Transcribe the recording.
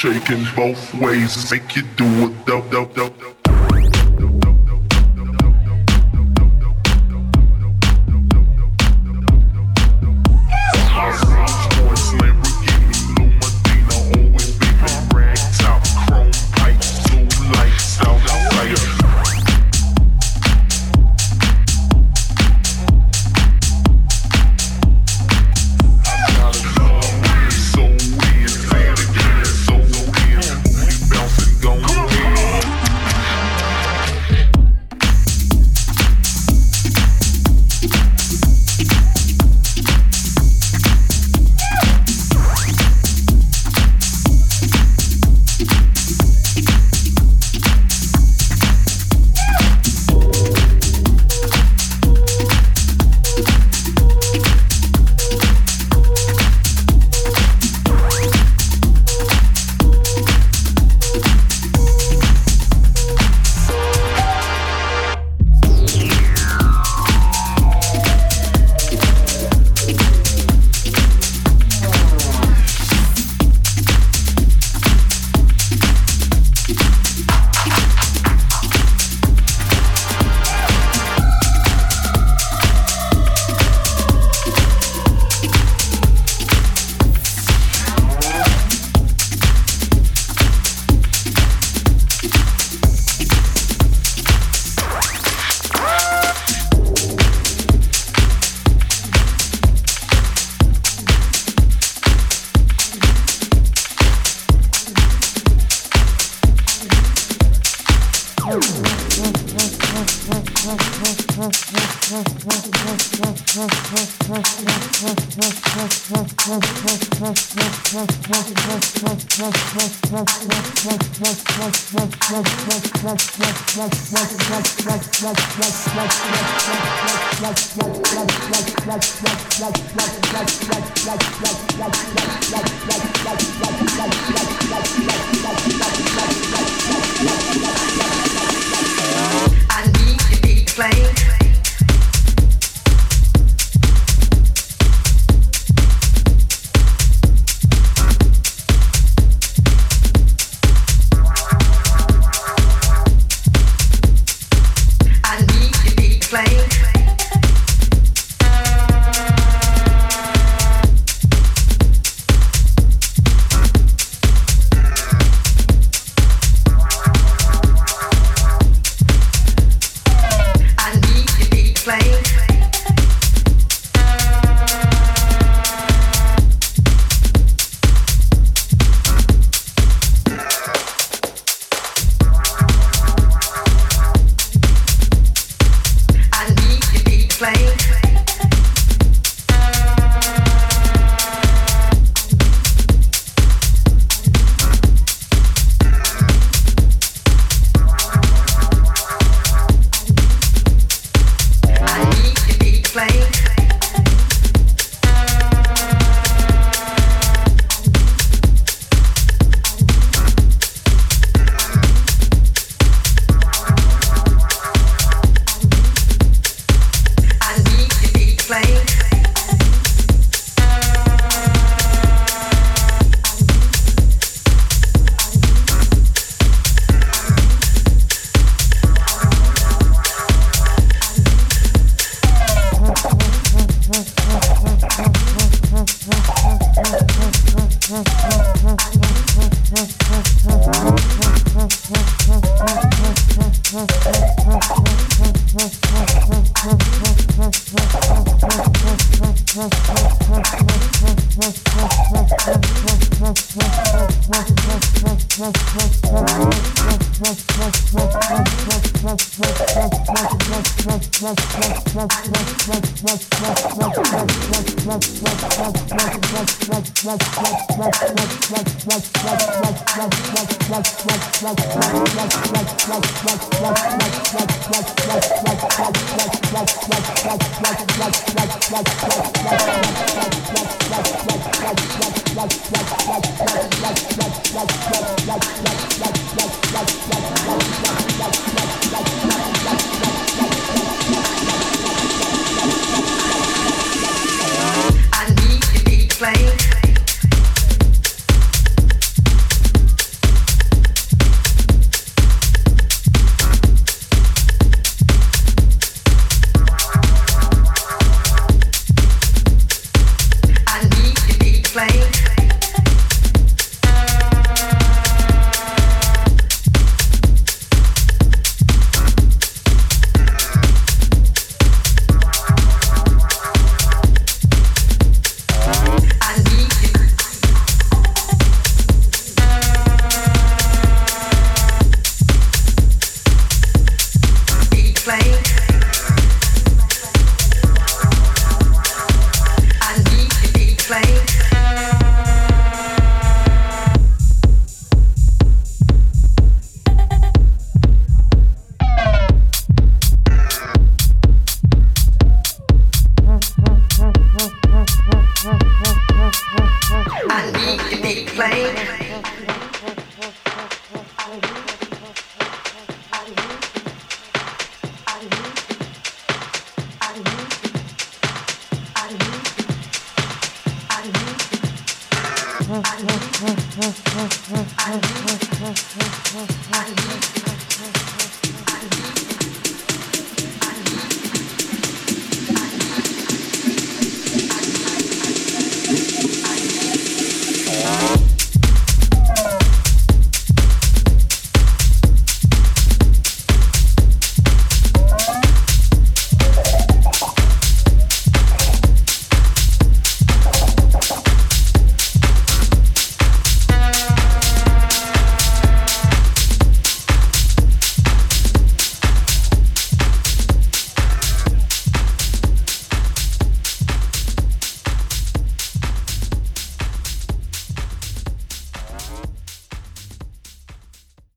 Shaking both ways, make you do it,